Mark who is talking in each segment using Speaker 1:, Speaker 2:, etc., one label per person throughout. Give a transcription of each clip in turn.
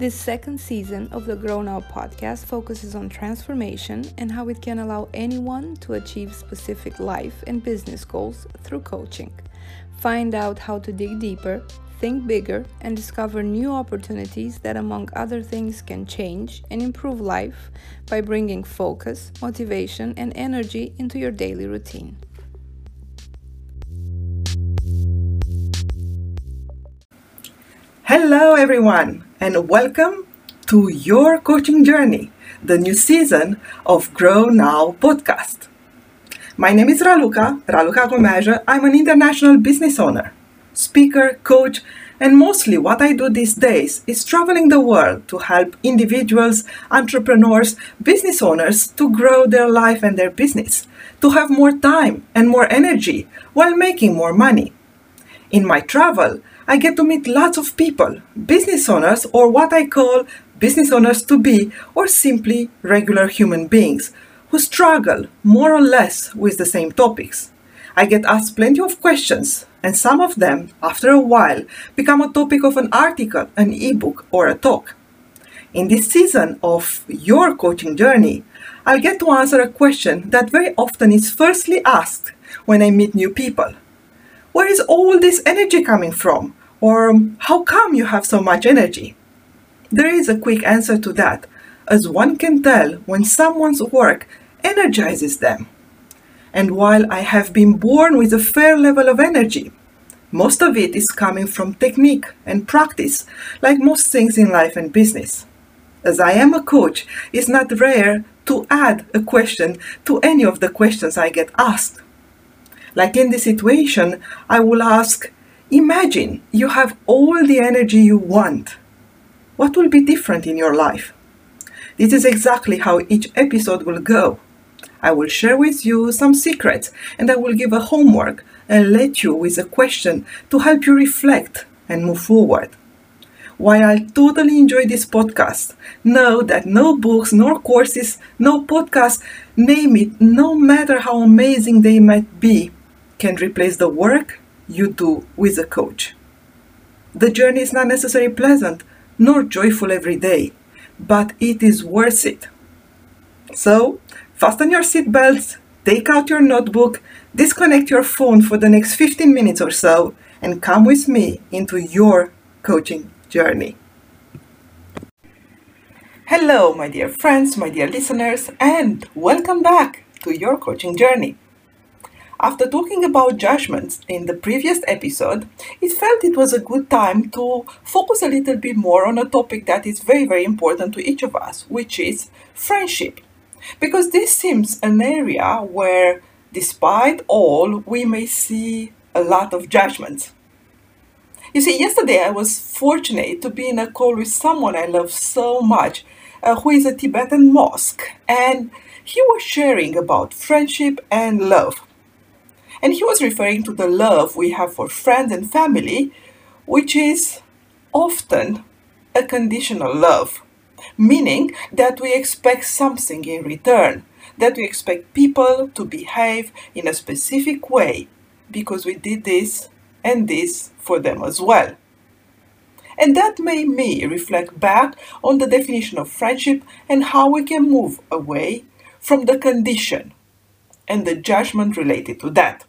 Speaker 1: This second season of the Grow Now podcast focuses on transformation and how it can allow anyone to achieve specific life and business goals through coaching. Find out how to dig deeper, think bigger, and discover new opportunities that, among other things, can change and improve life by bringing focus, motivation, and energy into your daily routine.
Speaker 2: Hello, everyone, and welcome to Your Coaching Journey, the new season of Grow Now podcast. My name is Raluca, Raluca Gomeja. I'm an international business owner, speaker, coach, and mostly what I do these days is traveling the world to help individuals, entrepreneurs, business owners to grow their life and their business, to have more time and more energy while making more money. In my travel, I get to meet lots of people, business owners, or what I call business owners to be, or simply regular human beings who struggle more or less with the same topics. I get asked plenty of questions, and some of them, after a while, become a topic of an article, an ebook, or a talk. In this season of your coaching journey, I'll get to answer a question that very often is firstly asked when I meet new people. Where is all this energy coming from? Or how come you have so much energy? There is a quick answer to that, as one can tell when someone's work energizes them. And while I have been born with a fair level of energy, most of it is coming from technique and practice, like most things in life and business. As I am a coach, it's not rare to add a question to any of the questions I get asked. Like in this situation, I will ask, Imagine you have all the energy you want. What will be different in your life? This is exactly how each episode will go. I will share with you some secrets and I will give a homework and let you with a question to help you reflect and move forward. While I totally enjoy this podcast, know that no books, nor courses, no podcasts, name it, no matter how amazing they might be, can replace the work you do with a coach. The journey is not necessarily pleasant nor joyful every day, but it is worth it. So, fasten your seatbelts, take out your notebook, disconnect your phone for the next 15 minutes or so, and come with me into your coaching journey. Hello, my dear friends, my dear listeners, and welcome back to your coaching journey. After talking about judgments in the previous episode, it felt it was a good time to focus a little bit more on a topic that is very, very important to each of us, which is friendship. Because this seems an area where, despite all, we may see a lot of judgments. You see, yesterday I was fortunate to be in a call with someone I love so much, uh, who is a Tibetan mosque, and he was sharing about friendship and love. And he was referring to the love we have for friends and family, which is often a conditional love, meaning that we expect something in return, that we expect people to behave in a specific way because we did this and this for them as well. And that made me reflect back on the definition of friendship and how we can move away from the condition and the judgment related to that.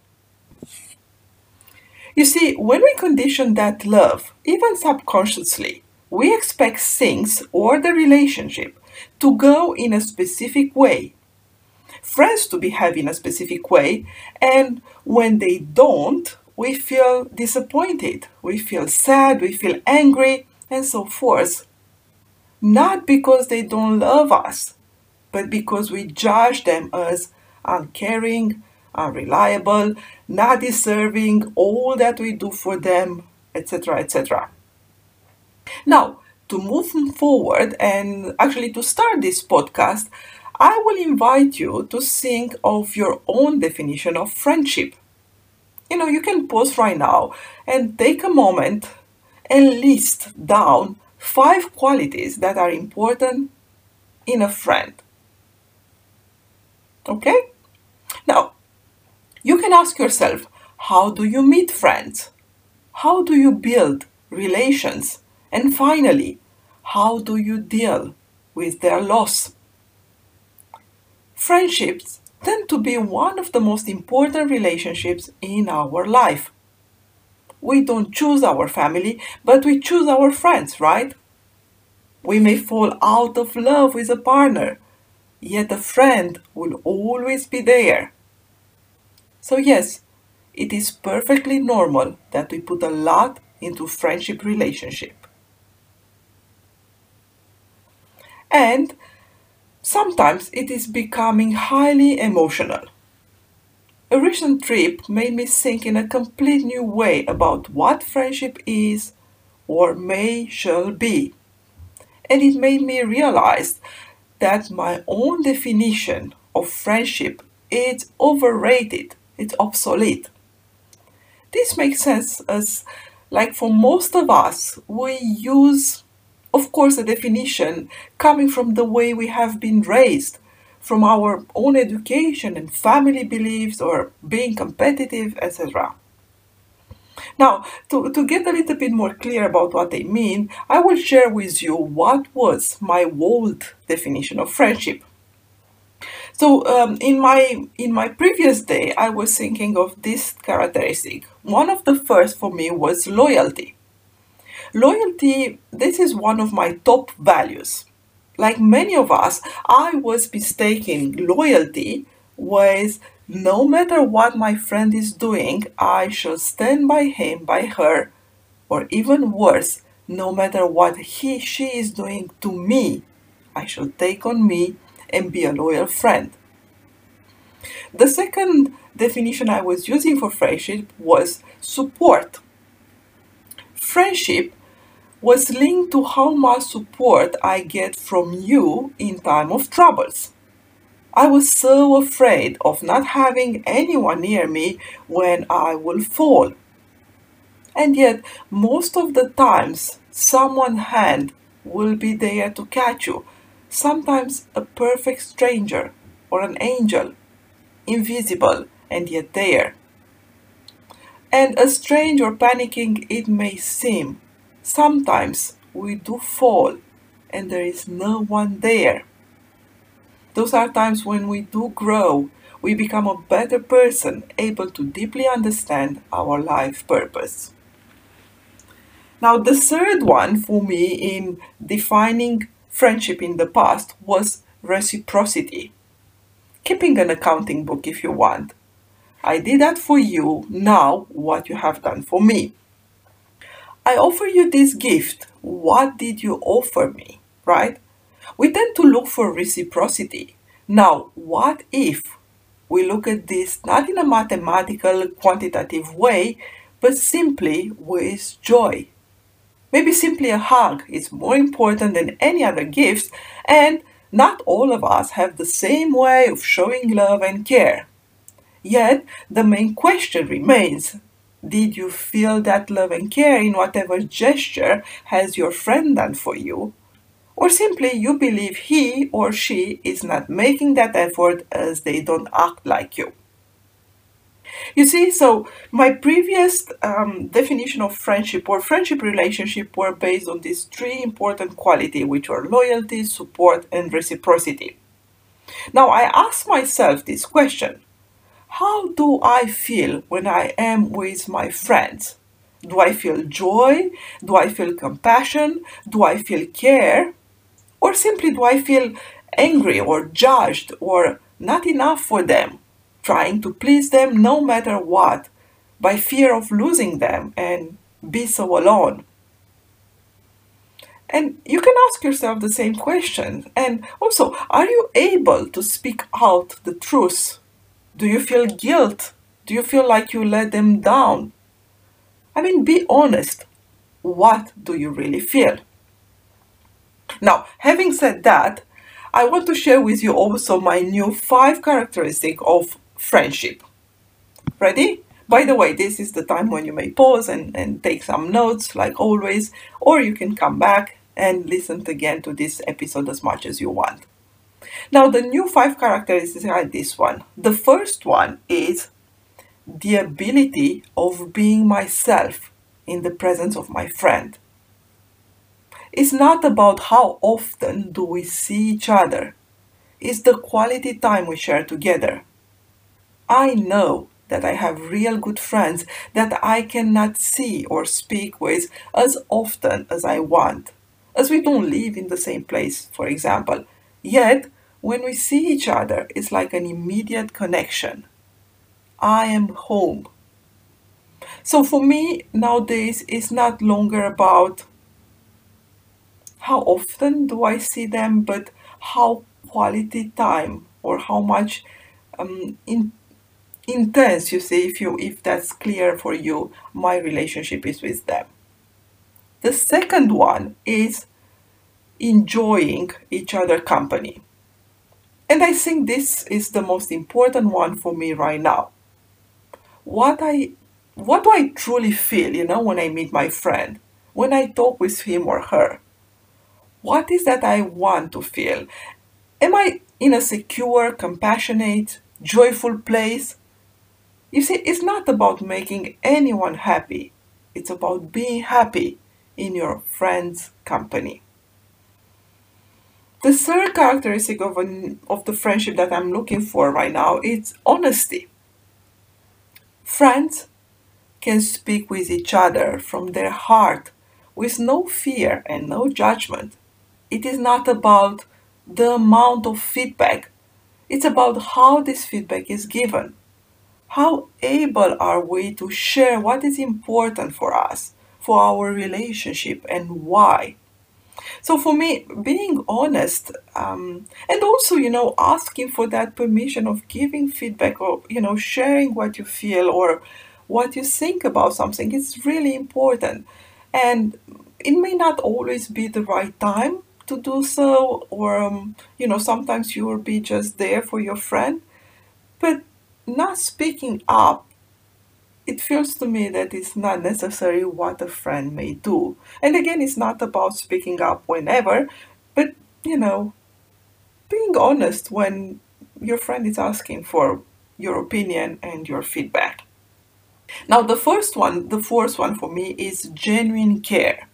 Speaker 2: You see, when we condition that love, even subconsciously, we expect things or the relationship to go in a specific way, friends to behave in a specific way, and when they don't, we feel disappointed, we feel sad, we feel angry, and so forth. Not because they don't love us, but because we judge them as uncaring, unreliable, not deserving all that we do for them, etc. etc. Now, to move forward and actually to start this podcast, I will invite you to think of your own definition of friendship. You know, you can pause right now and take a moment and list down five qualities that are important in a friend. Okay? Now, you can ask yourself how do you meet friends? How do you build relations? And finally, how do you deal with their loss? Friendships tend to be one of the most important relationships in our life. We don't choose our family, but we choose our friends, right? We may fall out of love with a partner, yet a friend will always be there. So, yes, it is perfectly normal that we put a lot into friendship relationship. And sometimes it is becoming highly emotional. A recent trip made me think in a complete new way about what friendship is or may shall be. And it made me realize that my own definition of friendship is overrated, it's obsolete. This makes sense as like for most of us, we use, of course, a definition coming from the way we have been raised, from our own education and family beliefs or being competitive, etc. Now, to, to get a little bit more clear about what they mean, I will share with you what was my old definition of friendship. So um, in my in my previous day, I was thinking of this characteristic. One of the first for me was loyalty. Loyalty, this is one of my top values. Like many of us, I was mistaking loyalty with no matter what my friend is doing, I shall stand by him, by her, or even worse, no matter what he, she is doing to me, I shall take on me and be a loyal friend. The second definition I was using for friendship was support. Friendship was linked to how much support I get from you in time of troubles. I was so afraid of not having anyone near me when I will fall. And yet, most of the times, someone's hand will be there to catch you, sometimes a perfect stranger or an angel, invisible and yet there. And as strange or panicking it may seem, sometimes we do fall and there is no one there. Those are times when we do grow, we become a better person, able to deeply understand our life purpose. Now, the third one for me in defining friendship in the past was reciprocity. Keeping an accounting book if you want. I did that for you, now what you have done for me. I offer you this gift. What did you offer me? Right? We tend to look for reciprocity. Now, what if we look at this not in a mathematical, quantitative way, but simply with joy? Maybe simply a hug is more important than any other gift, and not all of us have the same way of showing love and care. Yet, the main question remains Did you feel that love and care in whatever gesture has your friend done for you? Or simply you believe he or she is not making that effort as they don't act like you? You see, so my previous um, definition of friendship or friendship relationship were based on these three important qualities, which are loyalty, support, and reciprocity. Now I ask myself this question How do I feel when I am with my friends? Do I feel joy? Do I feel compassion? Do I feel care? Or simply do I feel angry or judged or not enough for them? Trying to please them no matter what, by fear of losing them and be so alone. And you can ask yourself the same question. And also, are you able to speak out the truth? Do you feel guilt? Do you feel like you let them down? I mean, be honest. What do you really feel? Now, having said that, I want to share with you also my new five characteristics of friendship. Ready? By the way, this is the time when you may pause and, and take some notes, like always, or you can come back and listen again to this episode as much as you want. Now, the new five characteristics are this one. The first one is the ability of being myself in the presence of my friend. It's not about how often do we see each other. It's the quality time we share together. I know that I have real good friends that I cannot see or speak with as often as I want, as we don't live in the same place, for example. Yet, when we see each other, it's like an immediate connection. I am home. So for me, nowadays, it's not longer about how often do I see them, but how quality time or how much um, in, intense you see if you if that's clear for you my relationship is with them. The second one is enjoying each other company. And i think this is the most important one for me right now. What i what do i truly feel you know when i meet my friend? When i talk with him or her? What is that i want to feel? Am i in a secure compassionate joyful place you see, it's not about making anyone happy, it's about being happy in your friend's company. The third characteristic of, an, of the friendship that I'm looking for right now is honesty. Friends can speak with each other from their heart with no fear and no judgment. It is not about the amount of feedback, it's about how this feedback is given how able are we to share what is important for us, for our relationship, and why? So for me, being honest um, and also, you know, asking for that permission of giving feedback or, you know, sharing what you feel or what you think about something is really important. And it may not always be the right time to do so, or, um, you know, sometimes you will be just there for your friend. But not speaking up, it feels to me that it's not necessarily what a friend may do. And again, it's not about speaking up whenever, but you know, being honest when your friend is asking for your opinion and your feedback. Now, the first one, the fourth one for me is genuine care.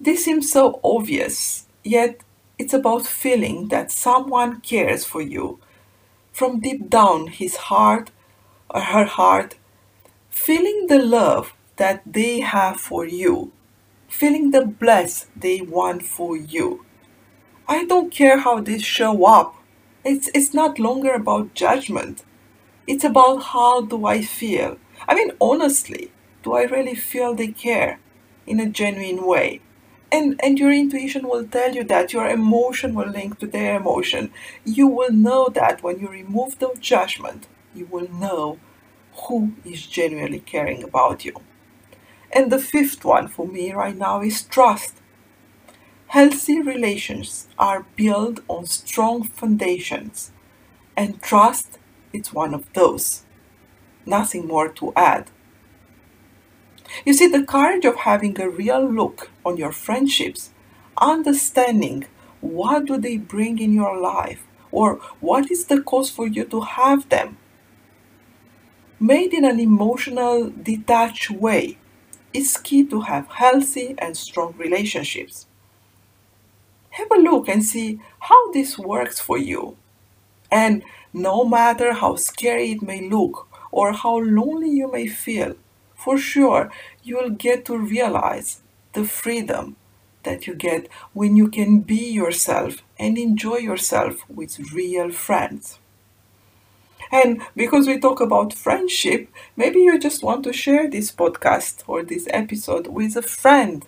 Speaker 2: This seems so obvious, yet it's about feeling that someone cares for you from deep down his heart or her heart, feeling the love that they have for you, feeling the bless they want for you. I don't care how they show up. It's, it's not longer about judgment. It's about how do I feel. I mean, honestly, do I really feel they care in a genuine way? And and your intuition will tell you that your emotion will link to their emotion. You will know that when you remove the judgment you will know who is genuinely caring about you. And the fifth one for me right now is trust. Healthy relations are built on strong foundations and trust is one of those. Nothing more to add you see, the courage of having a real look on your friendships, understanding what do they bring in your life or what is the cause for you to have them, made in an emotional, detached way, is key to have healthy and strong relationships. Have a look and see how this works for you. And no matter how scary it may look or how lonely you may feel, for sure you will get to realize the freedom that you get when you can be yourself and enjoy yourself with real friends. And because we talk about friendship, maybe you just want to share this podcast or this episode with a friend.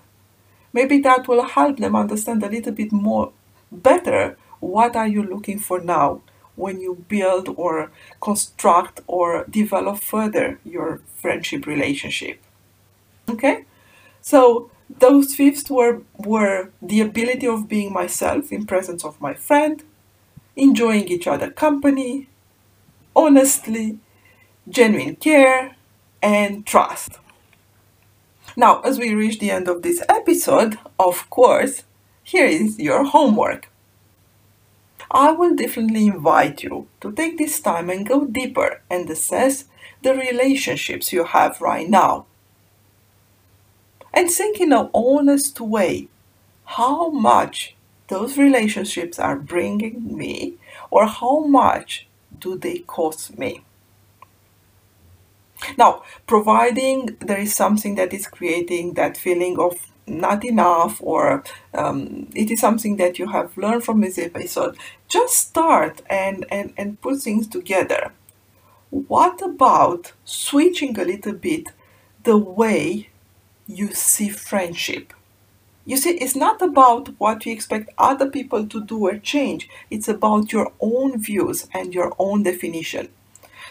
Speaker 2: Maybe that will help them understand a little bit more better what are you looking for now when you build or construct or develop further your friendship relationship. Okay? So those fifths were were the ability of being myself in presence of my friend, enjoying each other company, honestly, genuine care, and trust. Now, as we reach the end of this episode, of course, here is your homework. I will definitely invite you to take this time and go deeper and assess the relationships you have right now. And think in an honest way how much those relationships are bringing me or how much do they cost me. Now, providing there is something that is creating that feeling of not enough or um, it is something that you have learned from this episode, just start and, and, and put things together. What about switching a little bit the way you see friendship? You see, it's not about what you expect other people to do or change. It's about your own views and your own definition.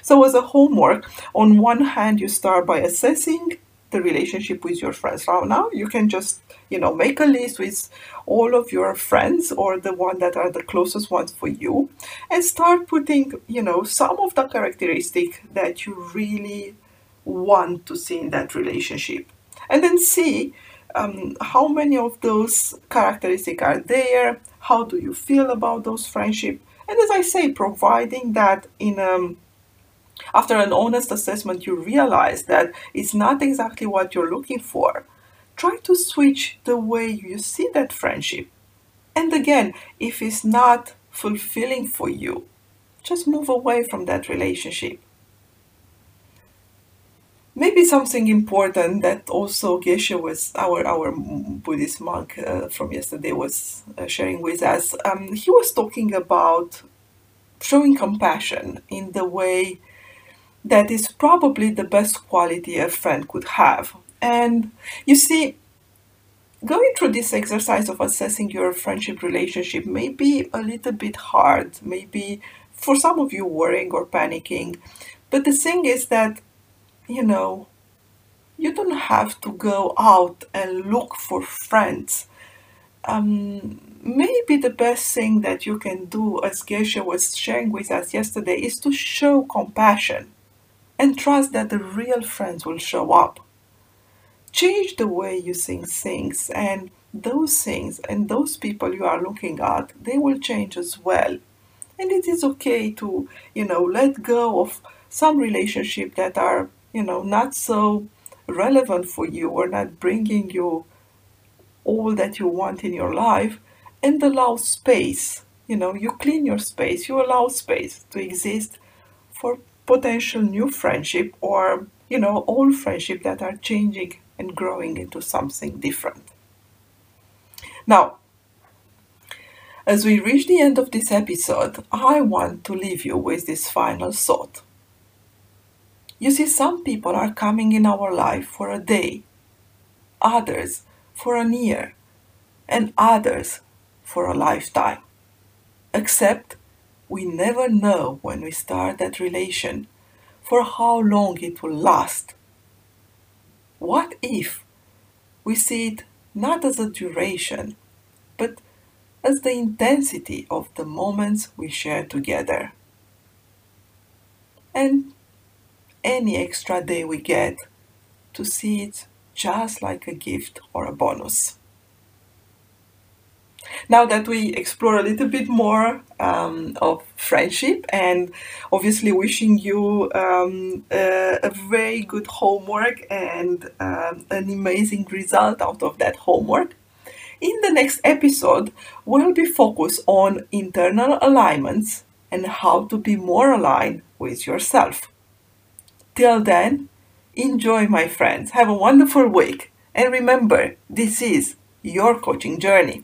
Speaker 2: So, as a homework, on one hand, you start by assessing the relationship with your friends. Now, now you can just, you know, make a list with all of your friends or the one that are the closest ones for you, and start putting, you know, some of the characteristic that you really want to see in that relationship, and then see um, how many of those characteristics are there how do you feel about those friendship and as i say providing that in um, after an honest assessment you realize that it's not exactly what you're looking for. Try to switch the way you see that friendship. And again if it's not fulfilling for you just move away from that relationship. Maybe something important that also Geshe was our our Buddhist monk uh, from yesterday was uh, sharing with us. Um, he was talking about showing compassion in the way that is probably the best quality a friend could have. And you see, going through this exercise of assessing your friendship relationship may be a little bit hard, maybe for some of you worrying or panicking. But the thing is that you know, you don't have to go out and look for friends. Um, maybe the best thing that you can do, as Geshe was sharing with us yesterday, is to show compassion and trust that the real friends will show up. Change the way you think things, and those things and those people you are looking at, they will change as well. And it is okay to, you know, let go of some relationship that are you know, not so relevant for you or not bringing you all that you want in your life and allow space. You know, you clean your space, you allow space to exist for potential new friendship or, you know, old friendship that are changing and growing into something different. Now, as we reach the end of this episode, I want to leave you with this final thought. You see, some people are coming in our life for a day, others for a year, and others for a lifetime. Except we never know when we start that relation for how long it will last. What if we see it not as a duration, but as the intensity of the moments we share together? And any extra day we get to see it just like a gift or a bonus. Now that we explore a little bit more um, of friendship and obviously wishing you um, a, a, very good homework and um, an amazing result out of that homework, in the next episode, we'll be focused on internal alignments and how to be more aligned with yourself. Till then, enjoy, my friends. Have a wonderful week. And remember, this is your coaching journey.